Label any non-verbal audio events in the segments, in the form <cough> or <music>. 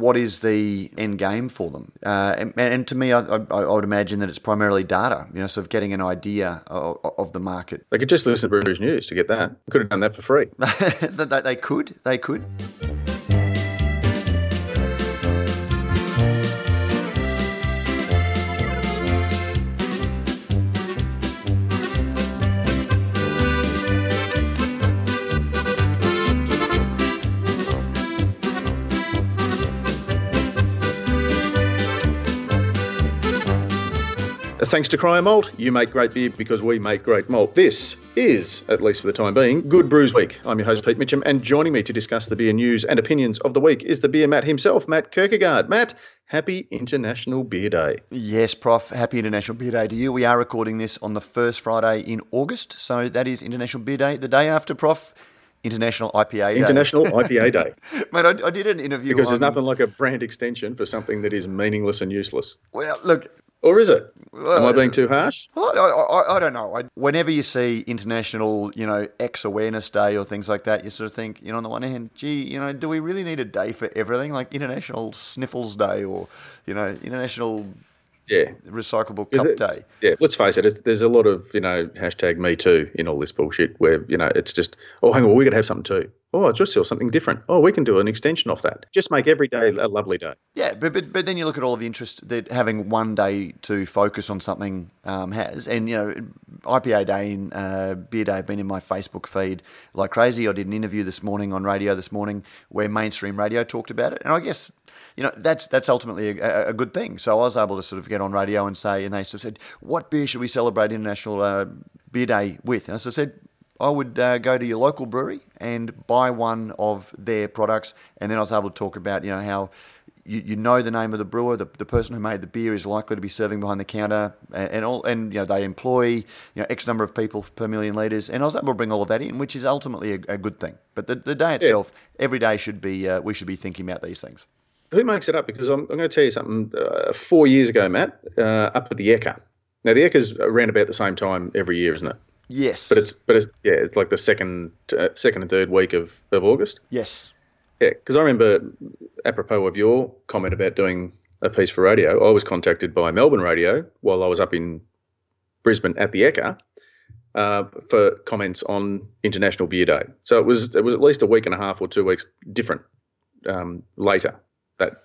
what is the end game for them? Uh, and, and, to me, I, I, I, would imagine that it's primarily data. You know, sort of getting an idea of, of the market. They could just listen to Brews News to get that. Could have done that for free. <laughs> they, they could. They could. Thanks to Cryer Malt, you make great beer because we make great malt. This is, at least for the time being, Good Brews Week. I'm your host, Pete Mitchell, and joining me to discuss the beer news and opinions of the week is the beer Matt himself, Matt Kirkegaard. Matt, happy International Beer Day. Yes, Prof. Happy International Beer Day to you. We are recording this on the first Friday in August, so that is International Beer Day. The day after, Prof. International IPA Day. International <laughs> IPA Day. Mate, I, I, did an interview. Because on... there's nothing like a brand extension for something that is meaningless and useless. Well, look, or is it? Am I being too harsh? Well, I, I, I don't know. I, whenever you see International, you know, X Awareness Day or things like that, you sort of think, you know, on the one hand, gee, you know, do we really need a day for everything? Like International Sniffles Day or, you know, International yeah recyclable cup it, day. Yeah, let's face it. There's a lot of you know hashtag Me Too in all this bullshit where you know it's just oh hang on, we to have something too. Oh, I just saw something different. Oh, we can do an extension off that. Just make every day a lovely day. Yeah, but but, but then you look at all of the interest that having one day to focus on something um, has, and you know, IPA Day and uh, Beer Day have been in my Facebook feed like crazy. I did an interview this morning on radio this morning where mainstream radio talked about it, and I guess you know, that's that's ultimately a, a, good thing. So I was able to sort of get on radio and say, and they sort of said, what beer should we celebrate International uh, Beer Day with? And I sort of said, I would uh, go to your local brewery and buy one of their products, and then I was able to talk about, you know, how you, you know the name of the brewer, the, the person who made the beer is likely to be serving behind the counter, and, and all, and you know they employ you know X number of people per million liters, and I was able to bring all of that in, which is ultimately a, a good thing. But the, the day itself, yeah. every day should be uh, we should be thinking about these things who makes it up? Because I'm, I'm going to tell you something. Uh, four years ago, Matt, uh, up at the Ekka. Now the Ekka's around about the same time every year, isn't it? Yes. But it's but it's yeah, it's like the second uh, second and third week of, of August. Yes. Yeah, because I remember, apropos of your comment about doing a piece for radio, I was contacted by Melbourne Radio while I was up in Brisbane at the Ekka uh, for comments on International Beer Day. So it was it was at least a week and a half or two weeks different um, later that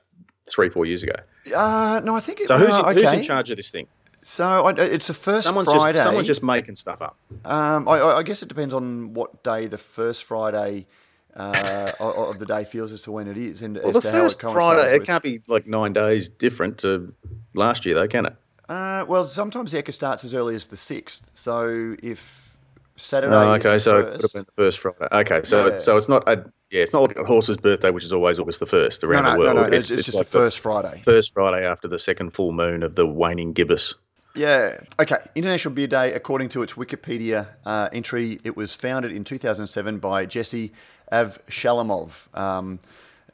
three, four years ago. Uh, no, I think it, so. Who's, uh, okay. who's in charge of this thing? So it's the first someone's Friday. Just, someone's just making stuff up. Um, I, I, guess it depends on what day the first Friday uh, <laughs> of the day feels as to when it is, and well, as to how it Friday. With. It can't be like nine days different to last year, though, can it? Uh, well, sometimes the Ekka starts as early as the sixth. So if Saturday, oh, okay, so first, it could have been the first Friday. Okay, so yeah. so it's not a yeah, it's not like a horse's birthday, which is always August the first around no, no, the world. No, no, it's, it's, it's just like the first Friday. First Friday after the second full moon of the waning gibbous. Yeah. Okay. International Beer Day, according to its Wikipedia uh, entry, it was founded in 2007 by Jesse Avshalomov. Um,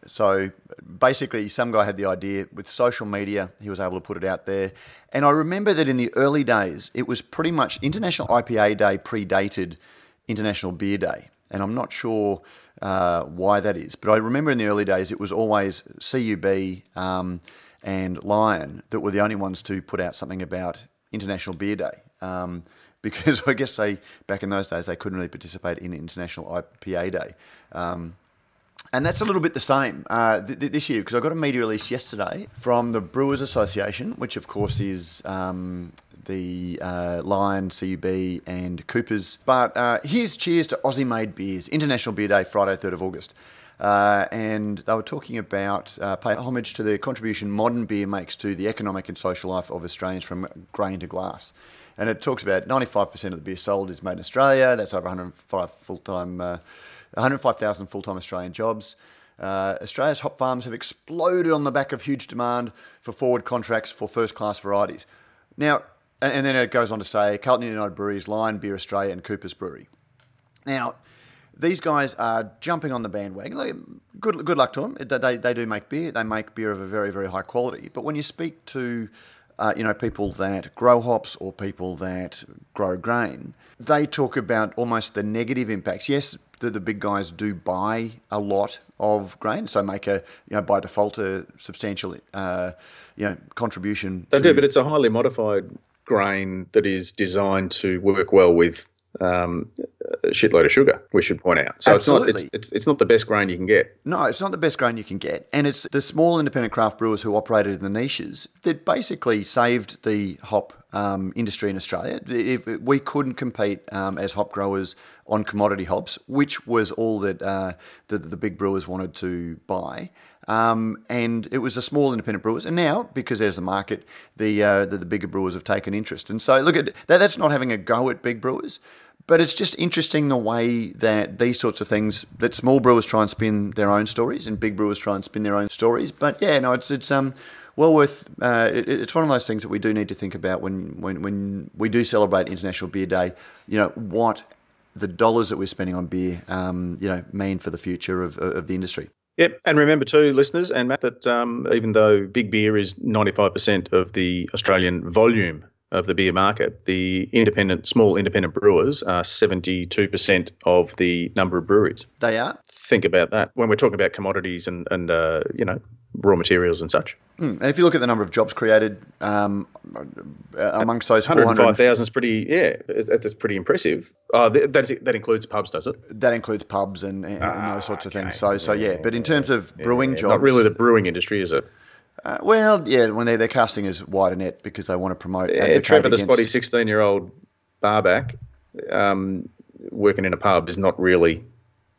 so basically, some guy had the idea with social media, he was able to put it out there. And I remember that in the early days, it was pretty much International IPA Day predated International Beer Day. And I'm not sure uh, why that is. But I remember in the early days, it was always CUB um, and Lion that were the only ones to put out something about International Beer Day. Um, <laughs> because I guess they back in those days they couldn't really participate in International IPA Day. Um, and that's a little bit the same uh, th- th- this year because I got a media release yesterday from the Brewers Association, which of course is um, the uh, Lion, CUB, and Coopers. But uh, here's cheers to Aussie made beers, International Beer Day, Friday, 3rd of August. Uh, and they were talking about uh, pay homage to the contribution modern beer makes to the economic and social life of Australians from grain to glass. And it talks about 95% of the beer sold is made in Australia. That's over 105 full-time, uh, 105,000 full-time Australian jobs. Uh, Australia's hop farms have exploded on the back of huge demand for forward contracts for first-class varieties. Now, and, then it goes on to say Carlton United Breweries, Lion Beer Australia, and Cooper's Brewery. Now, these guys are jumping on the bandwagon. Good, good luck to them. They, they do make beer. They make beer of a very, very high quality. But when you speak to uh, you know, people that grow hops or people that grow grain, they talk about almost the negative impacts. Yes, the, the big guys do buy a lot of grain, so make a you know by default a substantial uh, you know contribution. They to, do, but it's a highly modified grain that is designed to work well with um, a shitload of sugar. We should point out. So Absolutely. it's not it's, it's it's not the best grain you can get. No, it's not the best grain you can get. And it's the small independent craft brewers who operated in the niches that basically saved the hop um, industry in Australia. If we couldn't compete um, as hop growers on commodity hops, which was all that uh, the, the big brewers wanted to buy. Um, and it was the small independent brewers. And now, because there's a market, the, uh, the, the bigger brewers have taken interest. And so, look at that. That's not having a go at big brewers, but it's just interesting the way that these sorts of things that small brewers try and spin their own stories and big brewers try and spin their own stories. But yeah, no, it's it's um well worth. Uh, it, it's one of those things that we do need to think about when when when we do celebrate International Beer Day. You know what the dollars that we're spending on beer, um, you know, mean for the future of of the industry. Yep, and remember too, listeners and Matt, that um, even though big beer is 95% of the Australian volume of the beer market, the independent, small independent brewers are 72% of the number of breweries. They are. Think about that when we're talking about commodities and, and uh, you know, raw materials and such. Mm. And if you look at the number of jobs created um, amongst those 105,000 is pretty, yeah, that's pretty impressive. Oh, that, that includes pubs, does it? That includes pubs and, and, ah, and those sorts okay. of things. So, so yeah, but in terms of brewing yeah, jobs. Not really the brewing industry, is it? Uh, well, yeah, when they, they're casting as wide a net because they want to promote. Yeah, Trevor, the spotty 16 year old barback um, working in a pub is not really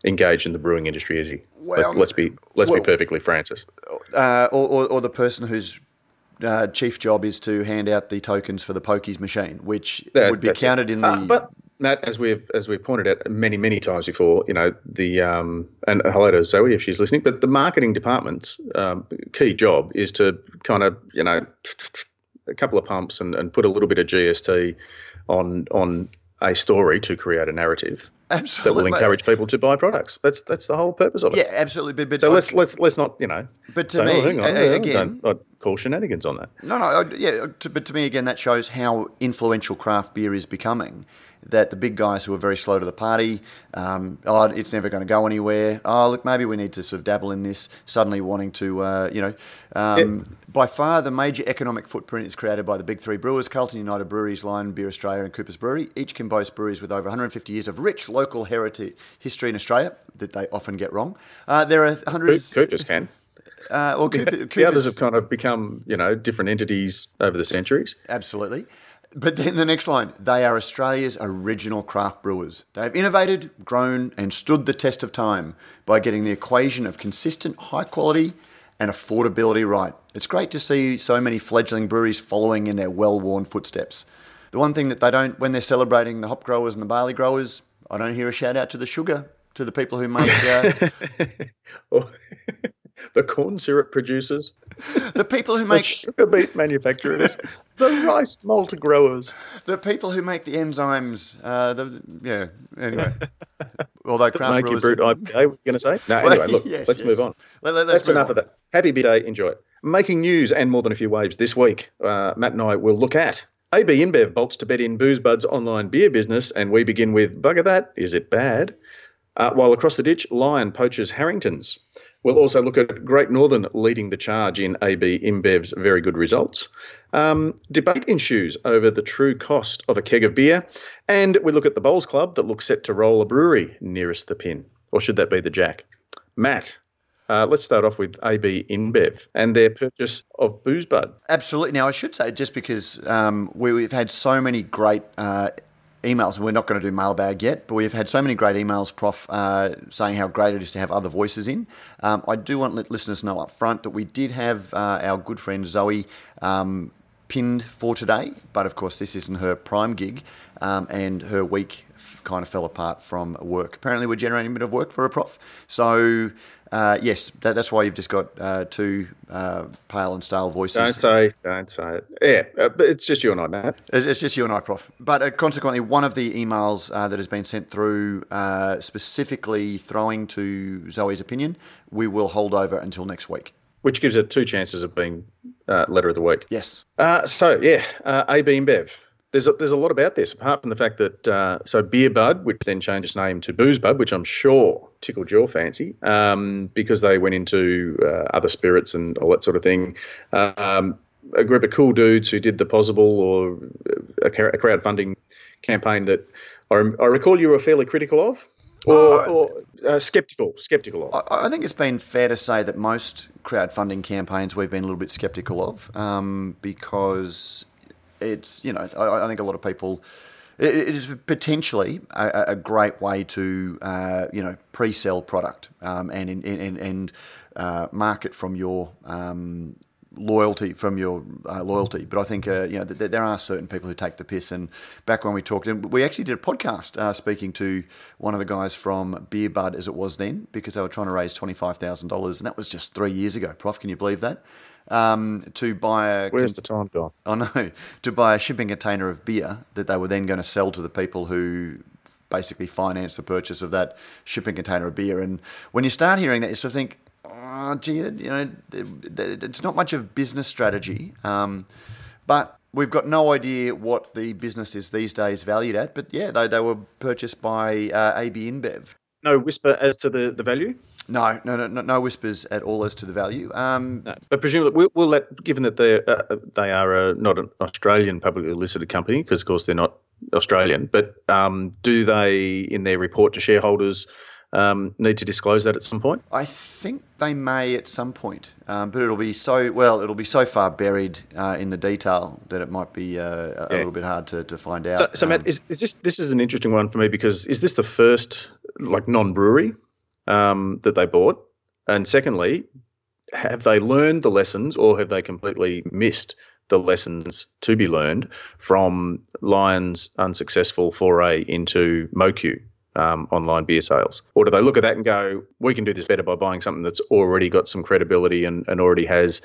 engaged in the brewing industry, is he? Well, Let, us be let's well, be perfectly Francis. Uh, or, or, or, the person whose uh, chief job is to hand out the tokens for the pokies machine, which that, would be counted it. in the. Uh, but Matt, as we've as we've pointed out many many times before, you know the um, and hello to Zoe if she's listening, but the marketing department's um, key job is to kind of you know a couple of pumps and, and put a little bit of GST on on a story to create a narrative absolutely, that will encourage people to buy products. That's that's the whole purpose of it. Yeah, absolutely. But, but so let's let's let's not you know. But to say, me, oh, again, I'd call shenanigans on that. No, no, yeah. To, but to me, again, that shows how influential craft beer is becoming that the big guys who are very slow to the party, um, oh, it's never going to go anywhere. Oh, look, maybe we need to sort of dabble in this. Suddenly wanting to, uh, you know, um, yep. by far the major economic footprint is created by the big three brewers: Carlton United Breweries, Lion Beer Australia, and Cooper's Brewery. Each can boast breweries with over 150 years of rich local heritage history in Australia that they often get wrong. Uh, there are hundreds. Cooper's can. <laughs> Uh, Cooper, the others have kind of become, you know, different entities over the centuries. Absolutely. But then the next line they are Australia's original craft brewers. They have innovated, grown, and stood the test of time by getting the equation of consistent high quality and affordability right. It's great to see so many fledgling breweries following in their well worn footsteps. The one thing that they don't, when they're celebrating the hop growers and the barley growers, I don't hear a shout out to the sugar, to the people who make. Uh, <laughs> <laughs> the corn syrup producers, <laughs> the people who make sugar beet manufacturers, the rice malt growers, the people who make the enzymes. Uh, the, yeah. Anyway, although craft make brewers, brut IPA, we're going to say. No, anyway, look, yes, let's yes. move on. Let, us That's enough on. of that. Happy beer day. Enjoy it. Making news and more than a few waves this week. Uh, Matt and I will look at AB InBev bolts to bet in BoozeBud's online beer business, and we begin with bugger that. Is it bad? Uh, while across the ditch, Lion poaches Harringtons. We'll also look at Great Northern leading the charge in AB InBev's very good results. Um, debate ensues over the true cost of a keg of beer. And we look at the Bowls Club that looks set to roll a brewery nearest the pin. Or should that be the Jack? Matt, uh, let's start off with AB InBev and their purchase of BoozeBud. Absolutely. Now, I should say, just because um, we, have had so many great uh, emails. We're not going to do mailbag yet, but we've had so many great emails, Prof, uh, saying how great it is to have other voices in. Um, I do want to let listeners know up front that we did have uh, our good friend Zoe um, pinned for today, but of course, this isn't her prime gig, um, and her week kind of fell apart from work. Apparently, we're generating a bit of work for a prof. So uh, yes, that, that's why you've just got uh, two uh, pale and stale voices. Don't say, don't say it. Yeah, uh, but it's just you and I, Matt. It's, it's just you and I, Prof. But uh, consequently, one of the emails uh, that has been sent through, specifically throwing to Zoe's opinion, we will hold over until next week. Which gives it two chances of being uh, letter of the week. Yes. Uh, so yeah, uh, AB InBev. There's a, there's a lot about this apart from the fact that uh, so Beer Bud, which then changed its name to Booze Bud, which I'm sure tickled your fancy um, because they went into uh, other spirits and all that sort of thing. Um, a group of cool dudes who did the possible or a, a crowdfunding campaign that I, I recall you were fairly critical of or, or uh, skeptical, skeptical of? I, I, think it's been fair to say that most crowdfunding campaigns we've been a little bit skeptical of um, because it's you know I, I, think a lot of people. it, it is potentially a, a great way to uh, you know pre-sell product um, and and and uh, market from your um, loyalty from your uh, loyalty. But I think uh, you know th- there are certain people who take the piss. And back when we talked, and we actually did a podcast uh, speaking to one of the guys from Beer Bud as it was then, because they were trying to raise twenty five thousand dollars, and that was just three years ago. Prof, can you believe that? Um, to buy a where's the time gone? I know <laughs> to buy a shipping container of beer that they were then going to sell to the people who basically finance the purchase of that shipping container of beer. And when you start hearing that, you sort of think, oh, gee, you know, it's not much of business strategy. Um, but we've got no idea what the business is these days valued at. But yeah, they, they were purchased by uh, AB InBev. No whisper as to the, the value? No, no, no, no whispers at all as to the value. Um, no, but presumably, we'll, we'll, let, given that they uh, they are not an Australian publicly listed company, because of course they're not Australian. But um, do they, in their report to shareholders, um, need to disclose that at some point? I think they may at some point, um, but it'll be so well. It'll be so far buried uh, in the detail that it might be uh, a yeah. little bit hard to, to find out. So, so Matt, um, is, is this this is an interesting one for me because is this the first like non brewery um, that they bought? And secondly, have they learned the lessons or have they completely missed the lessons to be learned from Lion's unsuccessful foray into MoQ? um, online beer sales? Or do they look at that and go, we can do this better by buying something that's already got some credibility and, and already has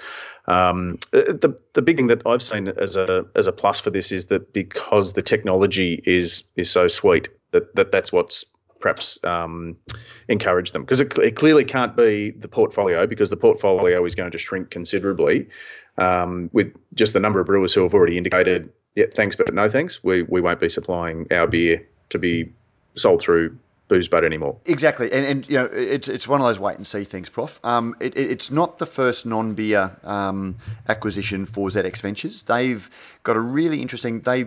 um, the the big thing that I've seen as a as a plus for this is that because the technology is is so sweet that, that that's what's perhaps um, encouraged them. Because it, it, clearly can't be the portfolio because the portfolio is going to shrink considerably um, with just the number of brewers who have already indicated yeah thanks but no thanks. We we won't be supplying our beer to be sold through booze bud anymore. Exactly, and, and you know it's it's one of those wait and see things, Prof. Um, it, it's not the first non beer um, acquisition for ZX Ventures. They've got a really interesting. They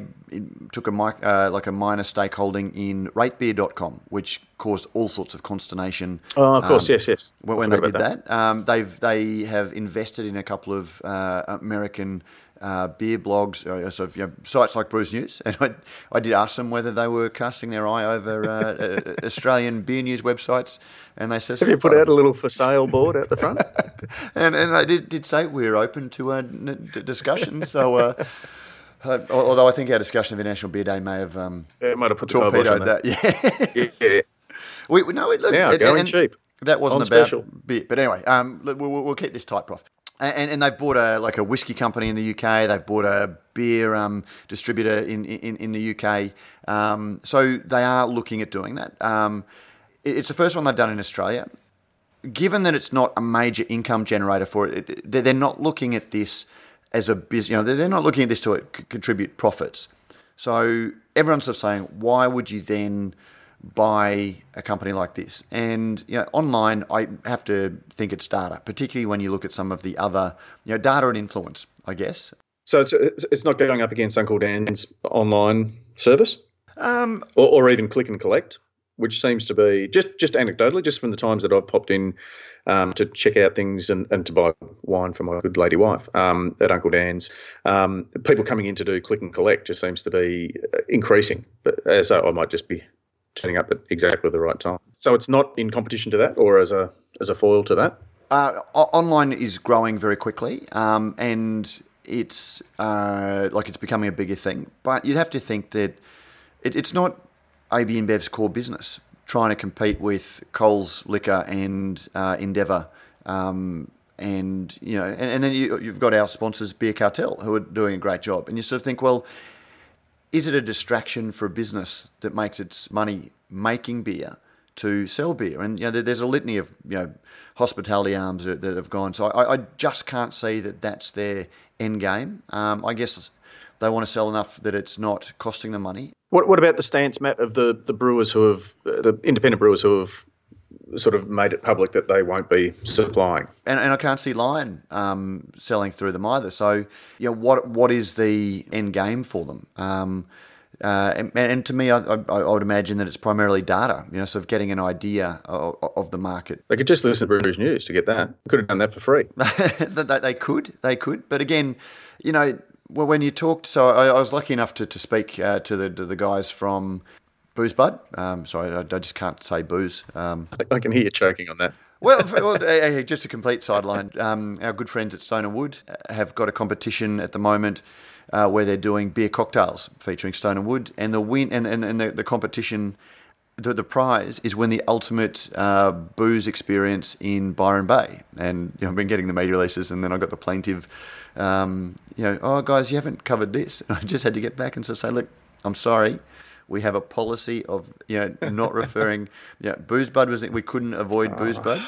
took a uh, like a minor stakeholding in RateBeer.com, which caused all sorts of consternation. Oh, of course, um, yes, yes. When, when they did that, that. Um, they've they have invested in a couple of uh, American uh, beer blogs, uh, of, you know, sites like Brews News, and I, I did ask them whether they were casting their eye over uh, uh <laughs> Australian beer news websites, and they said, "Have you put out a little for sale board at the front?" <laughs> and and they did, did say we're open to a discussion. <laughs> So. Uh, uh, although I think our discussion of International Beer Day may have um, yeah, might have put torpedoed that. that. Yeah, yeah. We, no, it, look, now going cheap. That wasn't about special. beer, but anyway, um, we'll, we'll, keep this tight, Prof and, and they've bought a like a whiskey company in the UK. They've bought a beer um, distributor in, in, in the UK. Um, so they are looking at doing that. Um, it's the first one they've done in Australia. Given that it's not a major income generator for it, they're not looking at this as a business. You know, they're not looking at this to contribute profits. So everyone's sort of saying, why would you then? Buy a company like this. And you know, online, I have to think it's data, particularly when you look at some of the other, you know, data and influence, I guess. So it's it's not going up against Uncle Dan's online service, um, or, or even click and collect, which seems to be just just anecdotally, just from the times that I've popped in um, to check out things and, and to buy wine for my good lady wife um, at Uncle Dan's. Um, people coming in to do click and collect just seems to be increasing, but as I might just be turning up at exactly the right time. So it's not in competition to that, or as a as a foil to that. Uh, online is growing very quickly, um, and it's uh, like it's becoming a bigger thing. But you'd have to think that it, it's not AB InBev's core business trying to compete with Coles Liquor and uh, Endeavour. Um, and you know, and, and then you, you've got our sponsors, Beer Cartel, who are doing a great job. And you sort of think, well, is it a distraction for a business that makes its money making beer to sell beer. And you know, there's a litany of you know hospitality arms that, have gone. So I, I, just can't see that that's their end game. Um, I guess they want to sell enough that it's not costing them money. What What about the stance, Matt, of the the brewers who have the independent brewers who have sort of made it public that they won't be supplying. And, and I can't see Lion um, selling through them either. So, you know, what what is the end game for them? Um, uh, and, and, to me, I, I, I, would imagine that it's primarily data, you know, sort of getting an idea of, of, the market. They could just listen to Brews News to get that. Could have done that for free. <laughs> they could, they could. But again, you know, when you talked, so I, I was lucky enough to, to speak uh, to, the, to the guys from Booze Bud. Um, sorry, I, I, just can't say booze. Um, I can hear you choking on that. <laughs> well, well just a complete sideline. Um, our good friends at Stone and Wood have got a competition at the moment uh, where they're doing beer cocktails featuring Stone and Wood, and the win and, and, and the, the competition. The, the prize is when the ultimate uh, booze experience in Byron Bay, and you know, I've been getting the media releases, and then I got the plaintive, um, you know, oh guys, you haven't covered this. And <laughs> I just had to get back and sort of say, look, I'm sorry, we have a policy of you know not referring. You know, booze bud was we couldn't avoid booze ah. bud,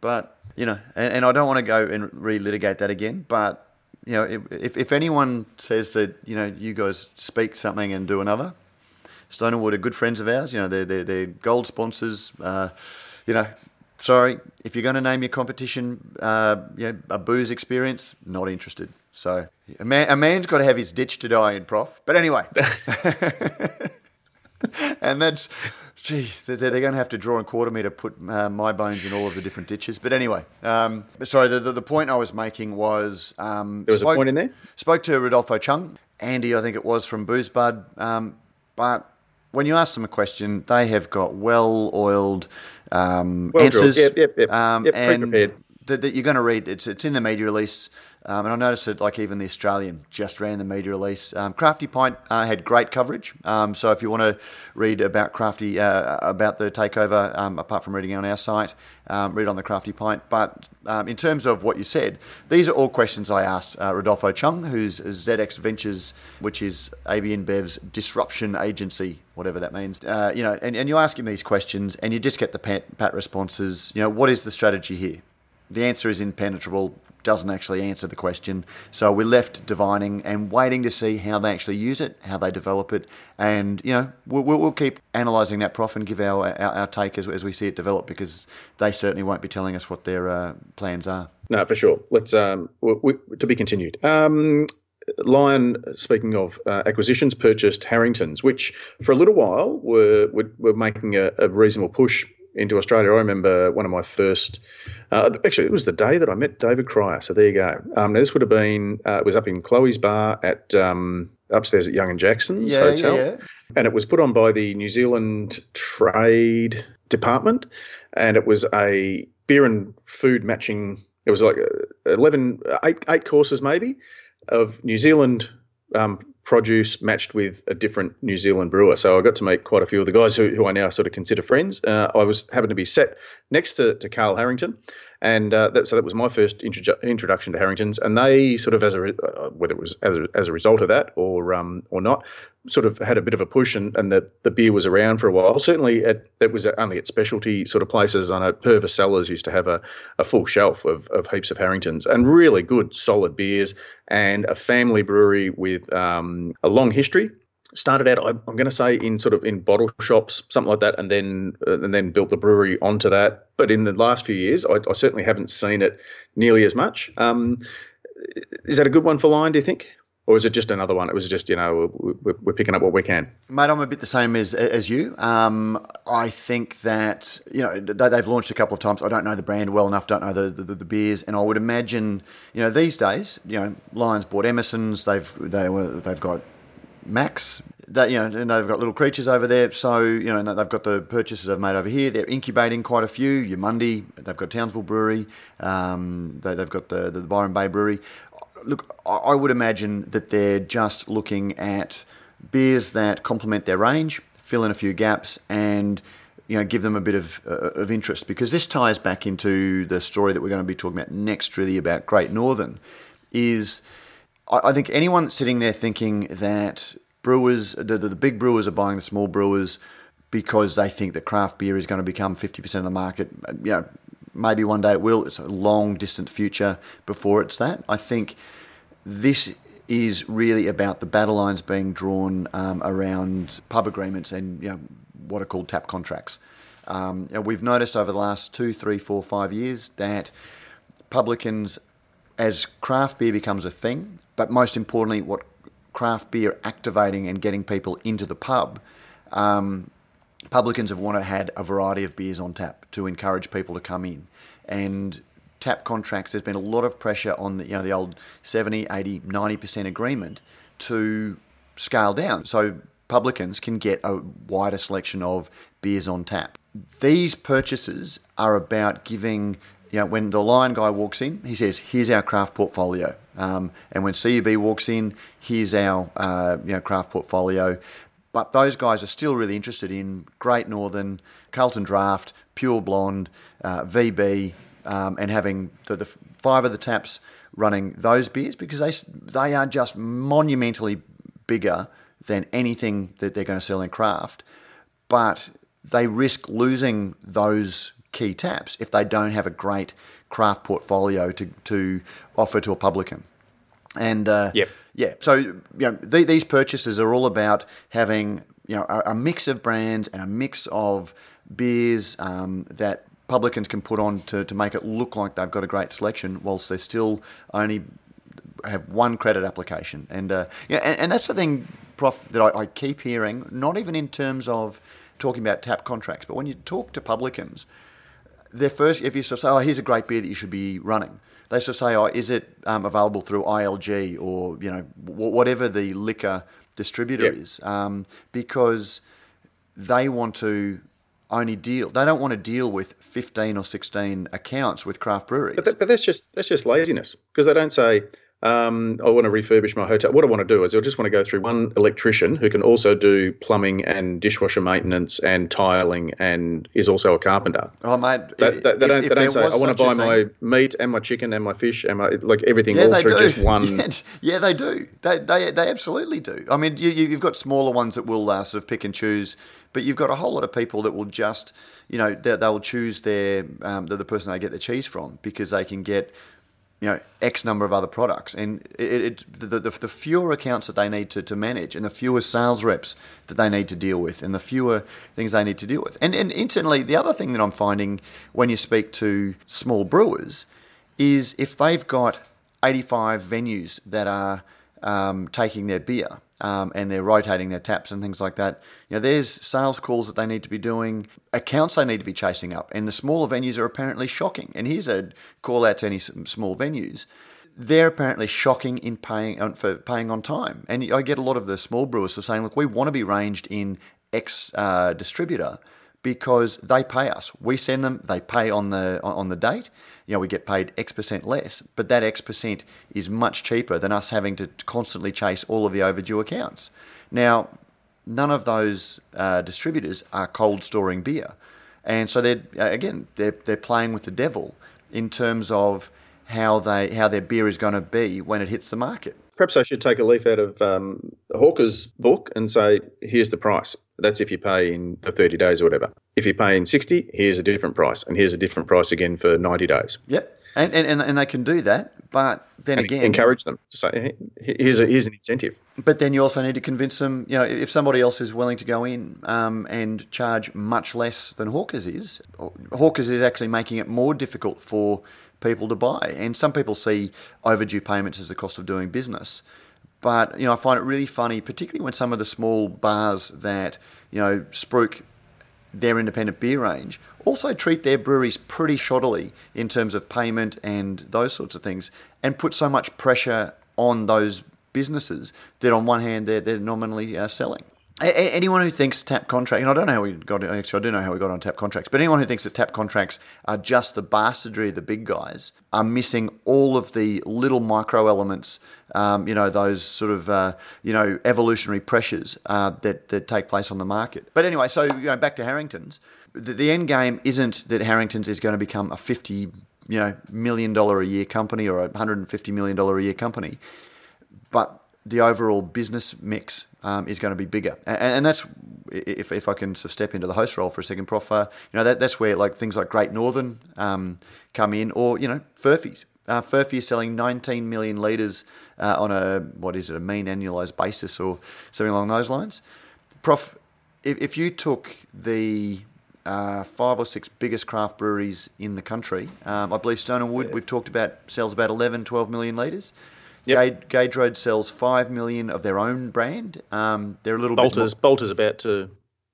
but you know, and, and I don't want to go and relitigate that again. But you know, if if anyone says that you know you guys speak something and do another, Stone and Wood are good friends of ours. You know, they're they're, they're gold sponsors. Uh, you know, sorry if you're going to name your competition, uh, you know, a booze experience, not interested. So a man, a man's got to have his ditch to die in, prof. But anyway. <laughs> <laughs> <laughs> and that's, gee, they're, they're going to have to draw and quarter me to put uh, my bones in all of the different ditches. But anyway, um, sorry, the, the, the, point I was making was. Um, there was spoke, a point in there? Spoke to Rodolfo Chung, Andy, I think it was from Booze Bud. Um, but when you ask them a question, they have got well oiled um, well answers. Yep, yep, yep. Um, yep and prepared. That, that you're going to read. It's, it's in the media release. Um, and I noticed that, like even the Australian just ran the media release. Um, Crafty Pint uh, had great coverage. Um, so if you want to read about Crafty uh, about the takeover, um, apart from reading on our site, um, read on the Crafty Pint. But um, in terms of what you said, these are all questions I asked uh, Rodolfo Chung, who's ZX Ventures, which is AB InBev's disruption agency, whatever that means. Uh, you know, and, and you ask him these questions, and you just get the pat, pat responses. You know, what is the strategy here? The answer is impenetrable doesn't actually answer the question. So we're left divining and waiting to see how they actually use it, how they develop it, and you know we'll, we'll keep analysing that prof and give our our, our take as, as, we see it develop because they certainly won't be telling us what their uh, plans are. No, for sure. Let's um, we, we, to be continued. Um, Lion, speaking of uh, acquisitions, purchased Harringtons, which for a little while were were, were making a, a reasonable push into Australia. I remember one of my first, uh, actually, it was the day that I met David Cryer. So there you go. Um, now this would have been, uh, it was up in Chloe's Bar at um, upstairs at Young and Jackson's yeah, Hotel. Yeah, yeah. And it was put on by the New Zealand Trade Department. And it was a beer and food matching, it was like uh, 11, eight, eight courses maybe of New Zealand um, produce matched with a different New Zealand brewer. So I got to meet quite a few of the guys who, who I now sort of consider friends. Uh, I was happened to be set next to, to Carl Harrington, and uh, that, so that was my first introdu- introduction to Harringtons. And they sort of, as a uh, whether it was as a, as a result of that or um, or not, sort of had a bit of a push, and, and the, the beer was around for a while. Certainly, at, it was only at specialty sort of places. I know Purvis Cellars used to have a, a full shelf of, of heaps of Harringtons and really good, solid beers, and a family brewery with um, a long history started out I'm, going to say in sort of in bottle shops something like that and then uh, and then built the brewery onto that but in the last few years I, I certainly haven't seen it nearly as much um, is that a good one for Lion do you think or is it just another one? It was just you know we're, we're, picking up what we can. Mate, I'm a bit the same as as you. Um, I think that you know they've launched a couple of times. I don't know the brand well enough. Don't know the, the, the beers, and I would imagine you know these days you know Lions bought Emerson's. They've they were they've got Mac's. That you know, and they've got little creatures over there. So you know, they've got the purchases they've made over here. They're incubating quite a few. Your Mundy, they've got Townsville Brewery. Um, they, have got the, the Byron Bay Brewery. Look, I would imagine that they're just looking at beers that complement their range, fill in a few gaps, and you know give them a bit of uh, of interest because this ties back into the story that we're going to be talking about next, really about Great Northern, is I, think anyone that's sitting there thinking that brewers, the, the, the big brewers are buying the small brewers, because they think that craft beer is going to become 50% of the market. You know, maybe one day it will. It's a long, distant future before it's that. I think this is really about the battle lines being drawn um, around pub agreements and you know, what are called tap contracts. Um, we've noticed over the last two, three, four, five years that publicans, as craft beer becomes a thing, but most importantly, what craft beer activating and getting people into the pub, um, publicans have wanted had a variety of beers on tap to encourage people to come in. And tap contracts, there's been a lot of pressure on the, you know, the old 70, 80, 90% agreement to scale down. So publicans can get a wider selection of beers on tap. These purchases are about giving, you know, when the Lion guy walks in, he says, here's our craft portfolio. Um, and when CUB walks in, here's our uh, you know, craft portfolio. But those guys are still really interested in Great Northern, Carlton Draft, Pure Blonde, uh, VB, um, and having the, the five of the taps running those beers because they they are just monumentally bigger than anything that they're going to sell in craft. But they risk losing those key taps if they don't have a great craft portfolio to, to offer to a publican. And uh, yep. yeah, so you know the, these purchases are all about having you know a, a, mix of brands and a mix of beers um, that publicans can put on to, to make it look like they've got a great selection, whilst they still only have one credit application. And uh, yeah, and, and, that's the thing, Prof, that I, I keep hearing. Not even in terms of talking about tap contracts, but when you talk to publicans, their first, if you sort of say, "Oh, here's a great beer that you should be running," they sort of say, "Oh, is it um, available through ILG or you know w- whatever the liquor distributor yep. is?" Um, because they want to only deal. They don't want to deal with fifteen or sixteen accounts with craft breweries. But, that, but that's just that's just laziness because they don't say um, I want to refurbish my hotel. What I want to do is I just want to go through one electrician who can also do plumbing and dishwasher maintenance and tiling and is also a carpenter. Oh, mate. They, they, they don't, they don't say, I want to buy my meat and my chicken and my fish and my, like everything yeah, all through do. just one. <laughs> Yeah, yeah, they do. They, they, they absolutely do. I mean, you, you've got smaller ones that will uh, sort of pick and choose but you've got a whole lot of people that will just, you know, they, will choose their um, the, the person they get the cheese from because they can get you know X number of other products, and it, it the, the, the, fewer accounts that they need to, to manage, and the fewer sales reps that they need to deal with, and the fewer things they need to deal with. And and instantly, the other thing that I'm finding when you speak to small brewers is if they've got 85 venues that are um, taking their beer um, and they're rotating their taps and things like that. You know, there's sales calls that they need to be doing, accounts they need to be chasing up, and the smaller venues are apparently shocking. And here's a call out to any small venues. They're apparently shocking in paying for paying on time, and I get a lot of the small brewers are saying, "Look, we want to be ranged in X uh, distributor." Because they pay us. We send them, they pay on the on the date. You know, we get paid X percent less, but that X percent is much cheaper than us having to constantly chase all of the overdue accounts. Now, none of those uh, distributors are cold storing beer, and so they're again they're they're playing with the devil in terms of how they how their beer is going to be when it hits the market perhaps I should take a leaf out of um, Hawker's book and say, here's the price. That's if you pay in the 30 days or whatever. If you pay in 60, here's a different price. And here's a different price again for 90 days. Yep. And, and, and they can do that. But then and again, encourage them to say, here's, a, here's an incentive. But then you also need to convince them, you know, if somebody else is willing to go in um, and charge much less than Hawkers is, Hawkers is actually making it more difficult for people to buy. And some people see overdue payments as the cost of doing business. But you know, I find it really funny, particularly when some of the small bars that you know spruik their independent beer range also treat their breweries pretty shoddily in terms of payment and those sorts of things, and put so much pressure on those businesses that on one hand they're, they're nominally uh, selling anyone who thinks tap contract, and I don't know how we got actually I do know how we got on tap contracts, but anyone who thinks that tap contracts are just the bastardry of the big guys are missing all of the little micro elements, um, you know, those sort of uh, you know evolutionary pressures uh, that that take place on the market. But anyway, so you know, back to Harrington's. The, the end game isn't that Harrington's is going to become a fifty you know million dollar a year company or a hundred and fifty million dollar a year company, but the overall business mix um, is going to be bigger. And, and, that's if, if I can sort of step into the host role for a second, Prof, uh, you know, that, that's where like things like Great Northern um, come in, or, you know, Furphy's. Uh, Furphy is selling 19 million litres uh, on a, what is it, a mean annualised basis or something along those lines. Prof, if, if you took the uh, five or six biggest craft breweries in the country, um, I believe Stone and Wood, yeah. we've talked about, sells about 11, 12 million litres. Yep. Gage, Road sells five million of their own brand. Um, they're a little Balter's, bit. More... Balter's about to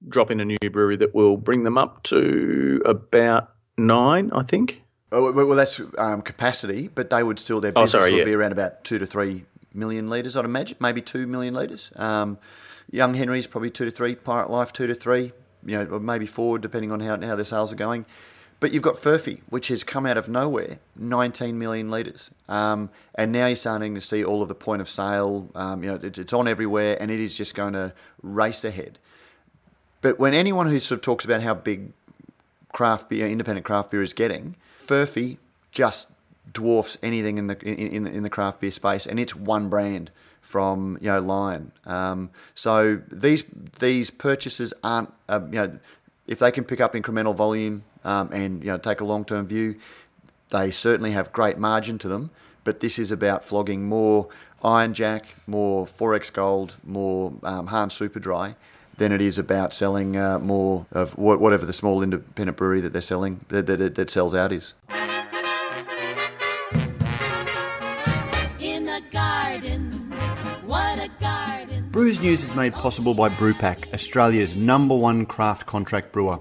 drop in a new brewery that will bring them up to about nine, I think. Oh, well, that's um, capacity, but they would still their oh, business oh, sorry, would yeah. be around about two to three million litres, I'd imagine, maybe two million litres. Um, Young Henry's probably two to three. Pirate Life two to three. You know, or maybe four, depending on how how their sales are going. But you've got Furphy, which has come out of nowhere, 19 million litres. Um, and now you're starting to see all of the point of sale. Um, you know, it's, it's on everywhere, and it is just going to race ahead. But when anyone who sort of talks about how big craft beer, independent craft beer is getting, Furphy just dwarfs anything in the in, in the craft beer space, and it's one brand from you know Lion. Um, so these these purchases aren't uh, you know if they can pick up incremental volume um, and you know take a long term view, they certainly have great margin to them. But this is about flogging more Iron Jack, more XXXX Gold, more um, Hahn Super Dry than it is about selling uh, more of whatever the small independent brewery that they're selling that, that, that sells out is. Brews News is made possible by Brewpack, Australia's number one craft contract brewer.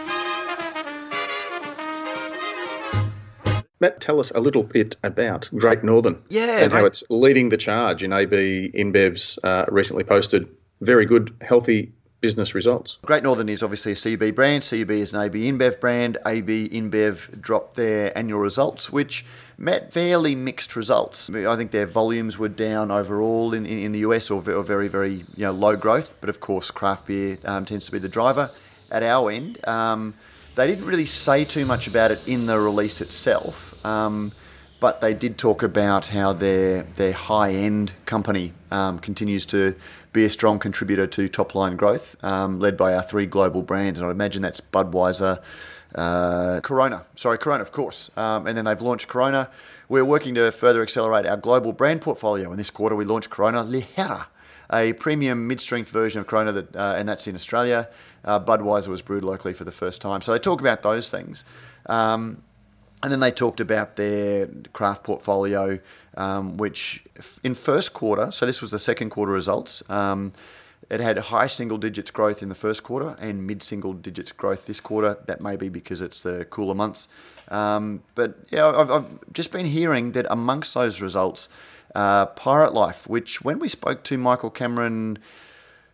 Matt, tell us a little bit about Great Northern. Yeah. And how it's leading the charge in AB InBev's uh, recently posted very good, healthy business results. Great Northern is obviously a CB brand. CB is an AB InBev brand. AB InBev dropped their annual results, which met fairly mixed results. I think their volumes were down overall in, in, in the US or, or, very, very you know, low growth. But of course, craft beer um, tends to be the driver at our end. Um, they didn't really say too much about it in the release itself, um, but they did talk about how their their high end company um, continues to be a strong contributor to top line growth, um, led by our three global brands, and I imagine that's Budweiser. Uh, Corona, sorry, Corona, of course. Um, and then they've launched Corona. We're working to further accelerate our global brand portfolio. In this quarter, we launched Corona Ligera, a premium mid-strength version of Corona, that, uh, and that's in Australia. Uh, Budweiser was brewed locally for the first time. So they talk about those things. Um, and then they talked about their craft portfolio, um, which in first quarter, so this was the second quarter results, um, it had high single digits growth in the first quarter and mid single digits growth this quarter. That may be because it's the cooler months. Um, but yeah, I've, I've, just been hearing that amongst those results, uh, Pirate Life, which when we spoke to Michael Cameron,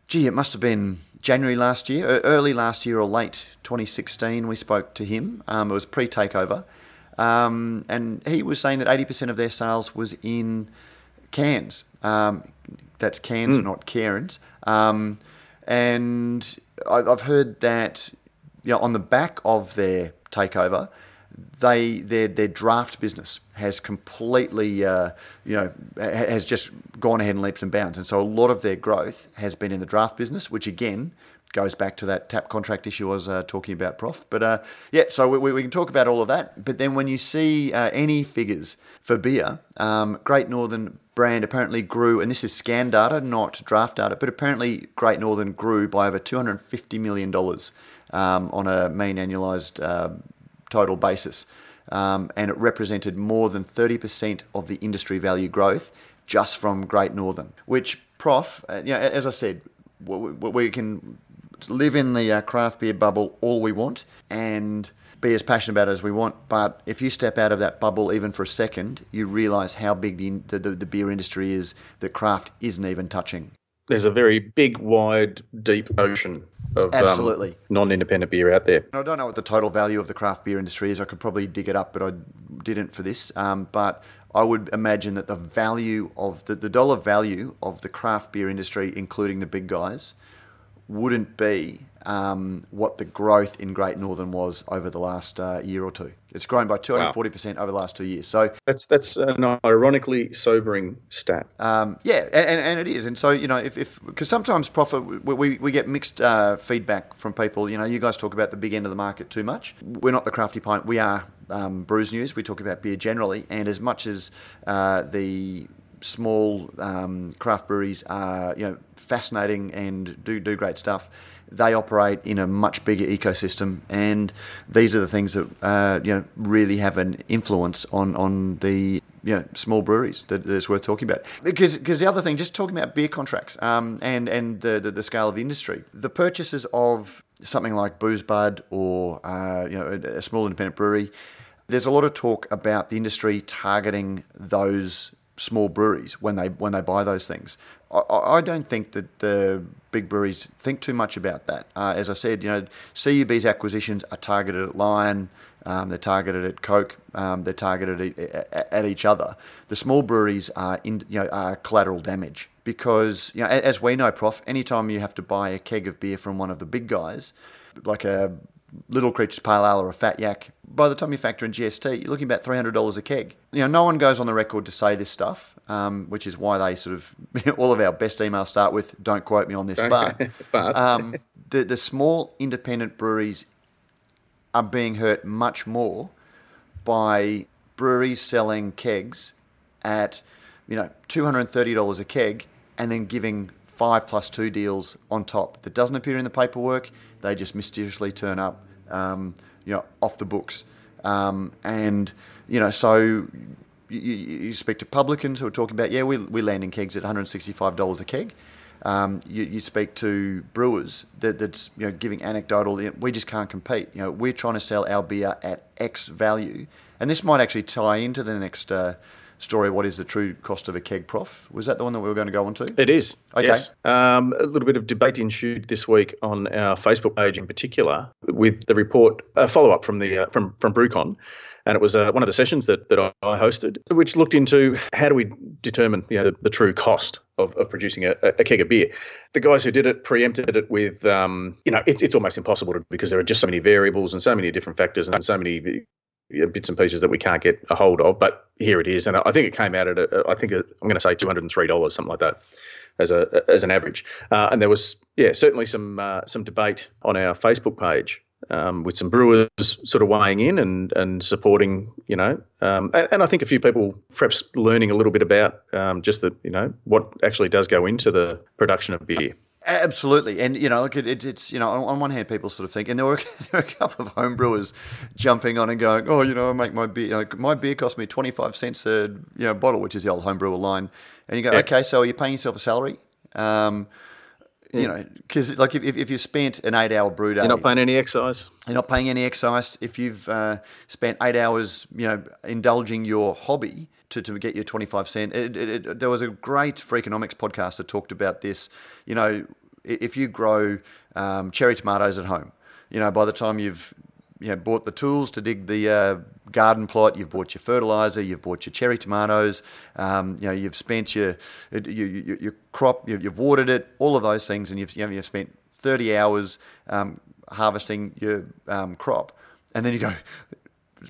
gee, it must have been January last year, early last year or late 2016, we spoke to him. Um, it was pre takeover. Um, and he was saying that 80% of their sales was in cans. Um, that's cans, mm. not Cairns. Um, and I've heard that you know, on the back of their takeover, they their their draft business has completely uh, you know has just gone ahead in leaps and bounds, and so a lot of their growth has been in the draft business, which again goes back to that tap contract issue I was uh, talking about, Prof. But uh, yeah, so we, we, can talk about all of that. But then when you see uh, any figures for beer, um, Great Northern brand apparently grew, and this is scan data, not draft data, but apparently Great Northern grew by over $250 million um, on a mean annualized uh, total basis. Um, and it represented more than 30% of the industry value growth just from Great Northern, which, Prof, uh, you know, as I said, we, we can live in the uh, craft beer bubble all we want and be as passionate about it as we want. But if you step out of that bubble even for a second, you realise how big the, the, the beer industry is that craft isn't even touching. There's a very big, wide, deep ocean of um, Absolutely. non-independent beer out there. I don't know what the total value of the craft beer industry is. I could probably dig it up, but I didn't for this. Um, but I would imagine that the value of the, the dollar value of the craft beer industry, including the big guys, wouldn't be um, what the growth in Great Northern was over the last uh, year or two. It's grown by 240% over the last two years. So That's that's an ironically sobering stat. um, yeah, and, and it is. And so, you know, if, if because sometimes profit, we, we, we get mixed uh, feedback from people. You know, you guys talk about the big end of the market too much. We're not the crafty pint. We are um, Brews News. We talk about beer generally. And as much as uh, the small um, craft breweries are, you know, fascinating and do, do great stuff, they operate in a much bigger ecosystem. And these are the things that, uh, you know, really have an influence on, on the you know, small breweries that, that is worth talking about. Because because the other thing, just talking about beer contracts um, and and the, the, the scale of the industry, the purchases of something like BoozeBud or uh, you know a, a small independent brewery, there's a lot of talk about the industry targeting those small breweries when they when they buy those things. I, I don't think that the big breweries think too much about that. Uh, as I said, you know, CUB's acquisitions are targeted at Lion. Um, they're targeted at Coke. Um, they're targeted at, at, each other. The small breweries are, in, you know, are collateral damage because, you know, as we know, Prof, anytime you have to buy a keg of beer from one of the big guys, like a Little Creatures Pale Ale or a Fat Yak, by the time you factor in GST, you're looking about $300 a keg. You know, no one goes on the record to say this stuff, um, which is why they sort of, <laughs> all of our best emails start with, don't quote me on this, but, <laughs> but. <laughs> um, the, the small independent breweries are being hurt much more by breweries selling kegs at, you know, $230 a keg and then giving five plus two deals on top that doesn't appear in the paperwork. They just mysteriously turn up, um, you know, off the books. Um, and, you know, so you, you, speak to publicans who are talking about, yeah, we, we're landing kegs at $165 a keg. Um, you, you, speak to brewers that, that's you know giving anecdotal. We just can't compete. You know, we're trying to sell our beer at X value, and this might actually tie into the next uh, story. What is the true cost of a keg, Prof? Was that the one that we were going to go on to? It is. Okay. Yes. Um, a little bit of debate ensued this week on our Facebook page, in particular, with the report, a follow up from the uh, from from BrewCon and it was uh, one of the sessions that, that I hosted, which looked into how do we determine you know, the, the true cost of, of producing a, a, keg of beer. The guys who did it preempted it with, um, you know, it's, it's almost impossible to, because there are just so many variables and so many different factors and so many bits and pieces that we can't get a hold of. But here it is, and I think it came out at, a, I think I'm going to say two hundred and three dollars, something like that as a as an average. Uh, and there was yeah certainly some uh, some debate on our Facebook page um, with some brewers sort of weighing in and, and supporting, you know, um, and, and, I think a few people perhaps learning a little bit about um, just that, you know, what actually does go into the production of beer. Absolutely, and you know, look, it, it's you know, on, on, one hand, people sort of think, and there were <laughs> there were a couple of home brewers jumping on and going, oh, you know, I make my beer, like, my beer cost me twenty five cents a you know bottle, which is the old home brewer line, and you go, yeah. okay, so are you paying yourself a salary? Um, you know, because like if, if you spent an eight hour brew day, you're not paying any excise. You're not paying any excise. If you've uh, spent eight hours, you know, indulging your hobby to, to get your 25 cent. It, it, it, there was a great Freakonomics podcast that talked about this. You know, if you grow um, cherry tomatoes at home, you know, by the time you've you know, bought the tools to dig the uh, garden plot. You've bought your fertilizer. You've bought your cherry tomatoes. Um, you know, you've spent your your, your, your crop. You've, you've, watered it. All of those things, and you've you you've spent thirty hours um, harvesting your um, crop, and then you go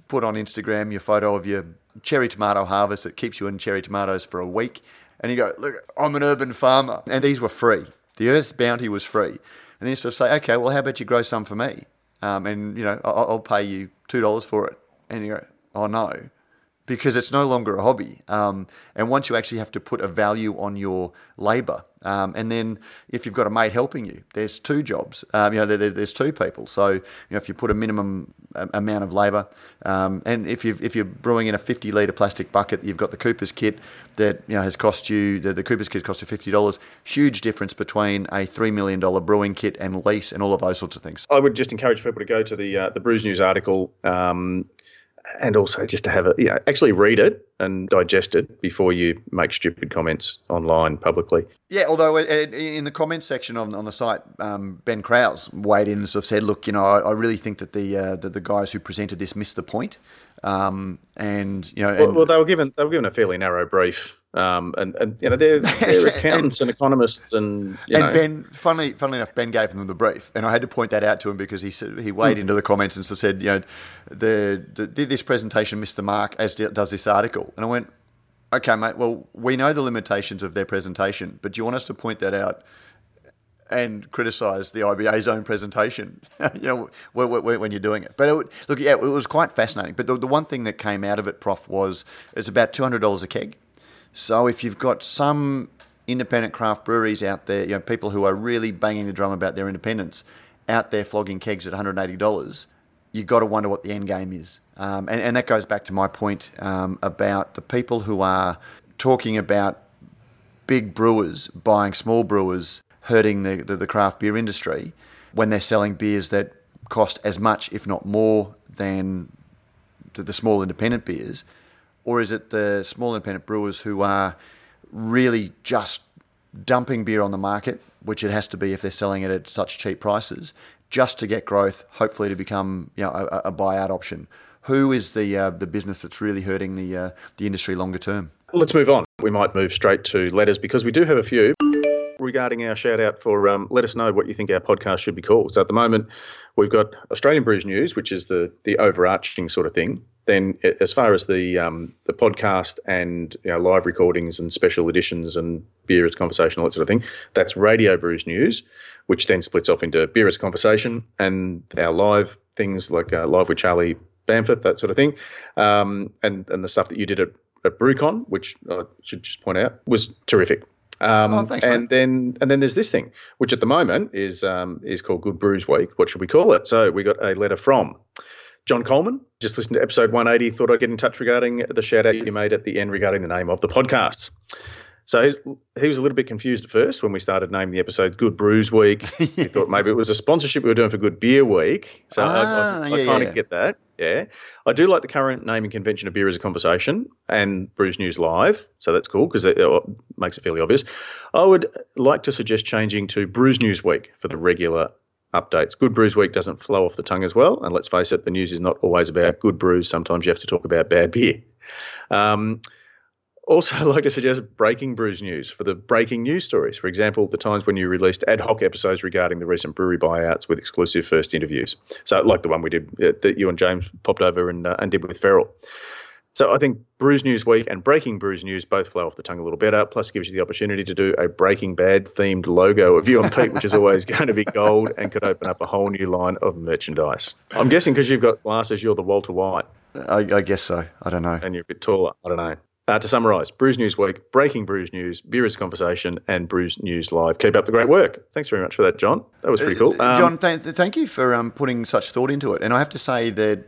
put on Instagram your photo of your cherry tomato harvest. that keeps you in cherry tomatoes for a week, and you go, look, I'm an urban farmer, and these were free. The Earth's bounty was free. And then sort of say, okay, well, how about you grow some for me? um, and you know I'll, I'll pay you two dollars for it, and you go, oh no, because it's no longer a hobby. Um, and once you actually have to put a value on your labour, um, and then if you've got a mate helping you, there's two jobs. Um, you know, there, there's two people. So you know, if you put a minimum amount of labour, um, and if you if you're brewing in a 50 litre plastic bucket, you've got the Cooper's kit that you know has cost you the, the Cooper's kit cost you fifty dollars. Huge difference between a three million dollar brewing kit and lease and all of those sorts of things. I would just encourage people to go to the uh, the Brews News article. And also just to have it, yeah, actually read it and digest it before you make stupid comments online publicly. Yeah, although in the comments section on, on the site, um, Ben Kraus weighed in and sort of said, "Look, you know, I, I really think that the, uh, the, the guys who presented this missed the point." Um, and you know, and, well, well, they were given they were given a fairly narrow brief um, and, and you know they're, they're <laughs> accountants and, and, economists and and know. Ben, funnily, funnily enough, Ben gave them the brief, and I had to point that out to him because he said he weighed mm. into the comments and sort of said, you know, the, the this presentation missed the mark as does this article, and I went, okay, mate. Well, we know the limitations of their presentation, but do you want us to point that out? and criticise the IBA's own presentation, <laughs> you know, when, when, you're doing it. But it, look, yeah, it was quite fascinating. But the, the one thing that came out of it, Prof, was it's about two hundred dollars a keg. So if you've got some independent craft breweries out there, you know, people who are really banging the drum about their independence, out there flogging kegs at $180, you've got to wonder what the end game is. Um, and, and, that goes back to my point um, about the people who are talking about big brewers buying small brewers, hurting the, the, the craft beer industry when they're selling beers that cost as much, if not more, than the, the small independent beers or is it the small independent brewers who are really just dumping beer on the market, which it has to be if they're selling it at such cheap prices, just to get growth, hopefully to become you know a, a buyout option? Who is the uh, the business that's really hurting the uh, the industry longer term? Let's move on. We might move straight to letters because we do have a few regarding our shout out for um, let us know what you think our podcast should be called. So at the moment, we've got Australian Brews News, which is the the overarching sort of thing. Then, as far as the um, the podcast and you know, live recordings and special editions and beer as conversation, all that sort of thing, that's Radio Brews News, which then splits off into beer as conversation and our live things like uh, live with Charlie Bamforth, that sort of thing, um, and and the stuff that you did at, at BrewCon, which I should just point out was terrific. Um, oh, thanks, and then and then there's this thing, which at the moment is um, is called Good Brews Week. What should we call it? So we got a letter from John Coleman. Just listened to episode 180. Thought I'd get in touch regarding the shout out you made at the end regarding the name of the podcast. So he was a little bit confused at first when we started naming the episode Good Brews Week. <laughs> He thought maybe it was a sponsorship we were doing for Good Beer Week. So ah, I, I, I yeah, kind of yeah. get that. Yeah. I do like the current naming convention of Beer as a Conversation and Brews News Live. So that's cool because it, it makes it fairly obvious. I would like to suggest changing to Brews News Week for the regular updates. Good Brews Week doesn't flow off the tongue as well. And let's face it, the news is not always about good brews. Sometimes you have to talk about bad beer. Um, also, I'd like to suggest breaking brews news for the breaking news stories. For example, the times when you released ad hoc episodes regarding the recent brewery buyouts with exclusive first interviews. So, like the one we did uh, that you and James popped over and, uh, and did with Feral. So I think Brews News Week and Breaking Brews News both flow off the tongue a little better. Plus, gives you the opportunity to do a Breaking Bad themed logo of you and Pete, which is always <laughs> going to be gold and could open up a whole new line of merchandise. I'm guessing because you've got glasses, you're the Walter White. I, I, guess so. I don't know. And you're a bit taller. I don't know. Uh, to summarise, Brews News Week, Breaking Brews News, Beer is Conversation, and Brews News Live. Keep up the great work. Thanks very much for that, John. That was pretty cool. Uh, um, John, th- thank you for um, putting such thought into it. And I have to say that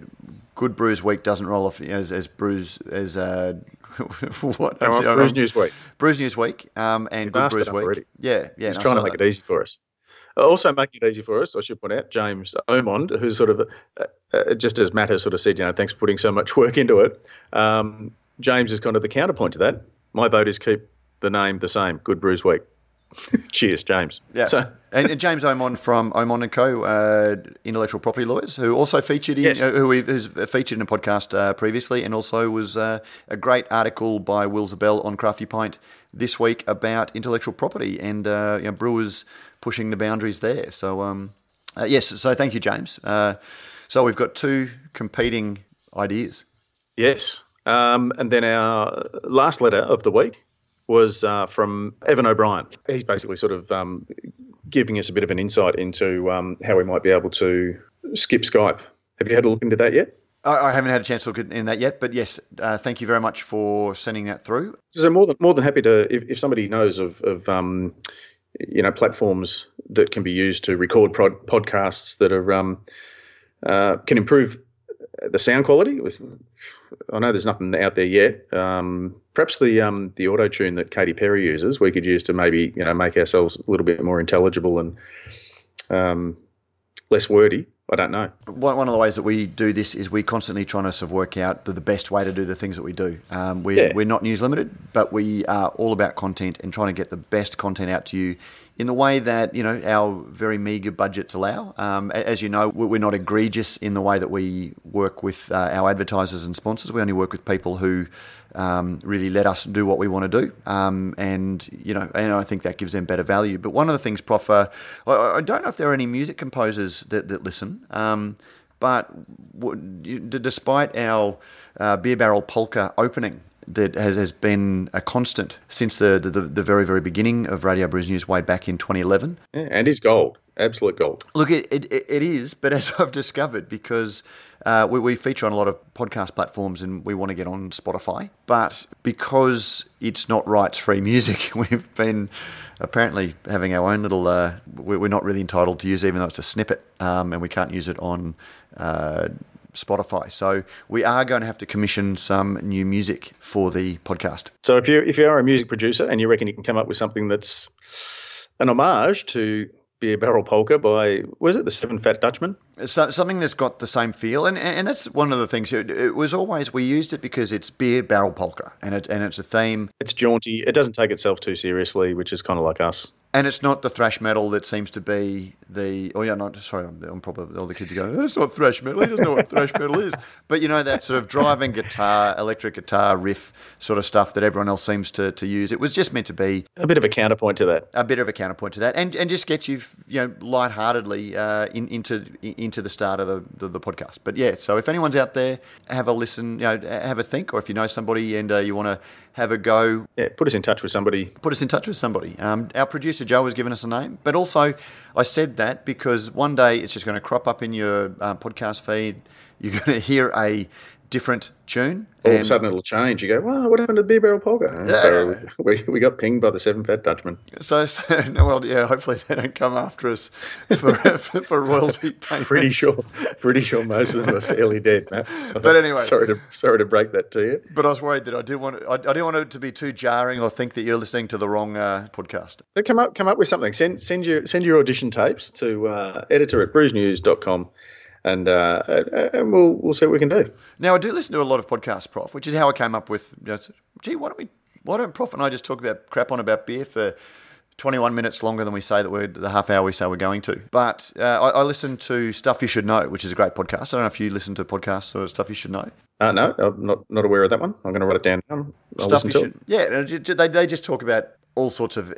Good Brews Week doesn't roll off as as Brews as uh, <laughs> what? No, Brews News Week. Brews News Week um, and You've Good Brews Week. Already. Yeah, yeah. He's no, trying to make that. it easy for us. Also making it easy for us, I should point out, James Omond, who's sort of, uh, uh, just as Matt has sort of said, you know, thanks for putting so much <laughs> work into it. Um, James is kind of the counterpoint to that. My vote is keep the name the same, Good Brews Week. <laughs> Cheers, James. Yeah. So. and, and, James Omond from Omond and Co, uh, intellectual property lawyers, who also featured in, yes. uh, who who's featured in a podcast uh, previously, and also was uh, a great article by Will Ziebell on Crafty Pint this week about intellectual property and uh, you know, brewers pushing the boundaries there. So um, uh, yes, so thank you, James. so we've got two competing ideas. Yes. Um, and then our last letter of the week was uh, from Evan O'Brien. He's basically sort of um, giving us a bit of an insight into um, how we might be able to skip Skype. Have you had a look into that yet? I haven't had a chance to look in that yet, but yes, uh, thank you very much for sending that through. So more than more than happy to if, if somebody knows of, of um, you know platforms that can be used to record prod, podcasts that are um, uh, can improve the sound quality. I know there's nothing out there yet. Um, perhaps the um, the auto tune that Katy Perry uses, we could use to maybe you know make ourselves a little bit more intelligible and um, less wordy. I don't know. One, one of the ways that we do this is we constantly trying to sort of work out the, the best way to do the things that we do. Um, we, Yeah. We're not news limited, but we are all about content and trying to get the best content out to you in the way that you know our very meagre budgets allow. Um, as you know, we- we're not egregious in the way that we work with uh, our advertisers and sponsors. We only work with people who um, really let us do what we want to do, um, and you know, and I think that gives them better value. But one of the things, Prof, uh, I, I don't know if there are any music composers that, that listen. Um, but w- despite our uh, beer barrel polka opening, that has, has been a constant since the, the, the very, very beginning of Radio Brews News way back in 2011. Yeah, and he's gold, absolute gold. Look, it, it, it is, but as <laughs> I've discovered, because uh, we, we feature on a lot of podcast platforms and we want to get on Spotify, but because it's not rights free music, <laughs> we've been apparently having our own little, uh, we- we're not really entitled to use, even though it's a snippet, um, and we can't use it on. Uh, Spotify. So we are going to have to commission some new music for the podcast. So if you if you are a music producer and you reckon you can come up with something that's an homage to Beer Barrel Polka by was it the Seven Fat Dutchman? So, something that's got the same feel, and, and that's one of the things. It, it was always we used it because it's beer barrel polka, and it and it's a theme, It's jaunty. It doesn't take itself too seriously, which is kind of like us. and it's not the thrash metal that seems to be the. Oh yeah, not sorry. I'm, I'm probably all the kids are going. That's not thrash metal. He doesn't know what thrash metal is. But you know that sort of driving guitar, electric guitar riff sort of stuff that everyone else seems to, to use. It was just meant to be A bit of a counterpoint to that. a bit of a counterpoint to that, and and just get you you know lightheartedly uh, in, into into the start of the, the, the podcast. But yeah, so if anyone's out there, have a listen, you know, have a think, or if you know somebody and uh, you want to have a go, Yeah, put us in touch with somebody. put us in touch with somebody. Um, our producer Joe has given us a name, but also I said that because one day it's just going to crop up in your uh, podcast feed. You're going to hear a different tune. All of a sudden it'll change. You go, wow, what happened to the Beer Barrel Polka? And So we, we got pinged by the Seven Fat Dutchman. So, <laughs> so no, well, yeah. Hopefully, they don't come after us for for, <laughs> for royalty <laughs> payments. Pretty sure, pretty sure most of them are fairly dead. But anyway. sorry to sorry to break that to you. But I was worried that I didn't want it, I, I didn't want it to be too jarring or think that you're listening to the wrong uh, podcast. But come up, come up with something. Send send your send your audition tapes to uh, editor at brewsnews.com and uh, and we'll we'll see what we can do. Now, I do listen to a lot of podcasts, Prof, which is how I came up with. You know, gee, why don't we? Why don't Prof and I just talk about crap on about beer for 21 minutes longer than we say that we're the half hour we say we're going to? But uh, I, I listen to Stuff You Should Know, which is a great podcast. I don't know if you listen to podcasts or Stuff You Should Know. Uh, no, I'm not not aware of that one. I'm going to write it down. I'll stuff you to should. it. Yeah, they, they just talk about all sorts of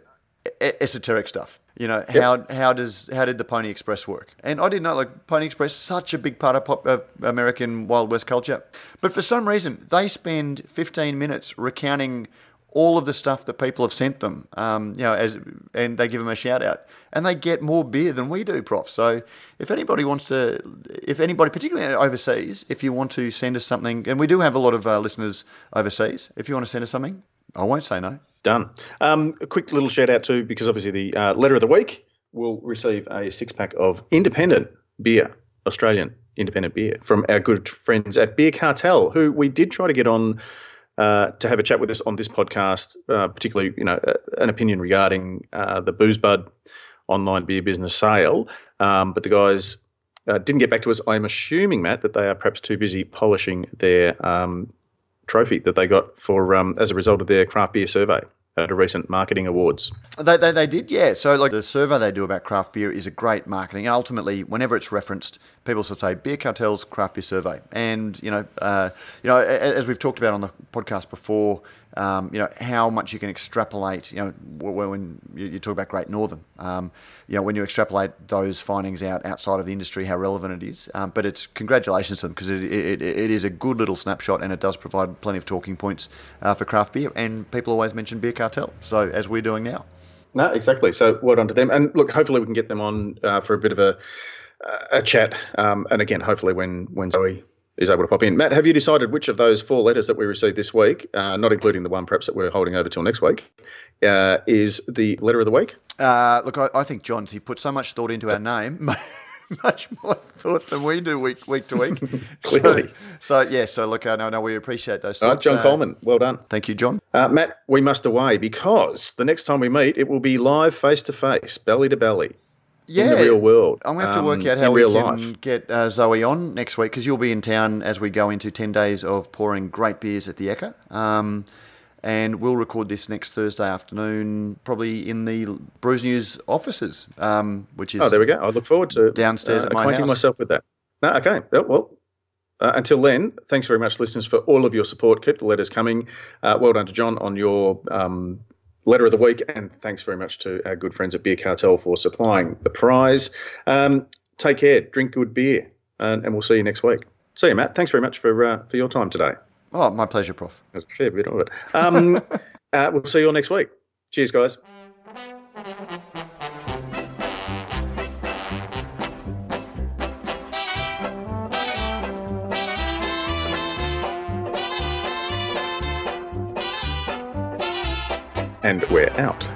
esoteric stuff. You know how how does how did the Pony Express work? And I didn't know like Pony Express such a big part of, pop, of American Wild West culture, but for some reason they spend 15 minutes recounting all of the stuff that people have sent them. Um, you know, as and they give them a shout out, and they get more beer than we do, Prof. So if anybody wants to, if anybody, particularly overseas, if you want to send us something, and we do have a lot of uh, listeners overseas, if you want to send us something, I won't say no. Done. Um, a quick little shout out too, because obviously the uh, letter of the week will receive a six pack of independent beer, Australian independent beer from our good friends at Beer Cartel, who we did try to get on. Uh, to have a chat with us on this podcast, uh, particularly, you know, uh, an opinion regarding uh, the BoozeBud online beer business sale, um, but the guys uh, didn't get back to us. I'm assuming, Matt, that they are perhaps too busy polishing their um, trophy that they got for um, as a result of their craft beer survey at a recent marketing awards. They, they, they did, yeah. So, like the survey they do about craft beer is a great marketing. Ultimately, whenever it's referenced, people sort of say beer cartels craft beer survey, and you know, uh, you know, as we've talked about on the podcast before, um, you know, how much you can extrapolate. You know, when you, talk about Great Northern, um, you know, when you extrapolate those findings out outside of the industry, how relevant it is. Um, but it's congratulations to them because it, it, it is a good little snapshot, and it does provide plenty of talking points uh, for craft beer. And people always mention beer cartel, so as we're doing now. No, exactly. So well done to them. And look, hopefully we can get them on uh, for a bit of a a chat. Um, and again, hopefully when when Zoe is able to pop in. Matt, have you decided which of those four letters that we received this week, uh, not including the one perhaps that we're holding over till next week, uh, is the letter of the week? Uh, look, I, I think John's he put so much thought into our name, <laughs> much more thought than we do week week to week. <laughs> Clearly. So, so yeah, so look, I know, no, we appreciate those All right, thoughts. John Uh, Coleman, well done. Thank you, John. Uh, Matt, we must away because the next time we meet, it will be live face to face, belly to belly. In the real world. I'm going to have to work um, out how we can life. get uh, Zoe on next week because you'll be in town as we go into 10 days of pouring great beers at the Ecker. Um, and we'll record this next Thursday afternoon, probably in the Brews News offices, um, which is Oh, there we go. I look forward to Downstairs uh, at my acquainting house. myself with that. No, okay. Well, uh, until then, thanks very much, listeners, for all of your support. Keep the letters coming. Uh, well done to John on your um, letter of the week, and thanks very much to our good friends at Beer Cartel for supplying the prize. Um, take care, drink good beer, and, and we'll see you next week. See you, Matt. Thanks very much for uh, for your time today. Oh, my pleasure, Prof. There's a fair bit of it. Um, <laughs> uh, we'll see you all next week. Cheers, guys. And we're out.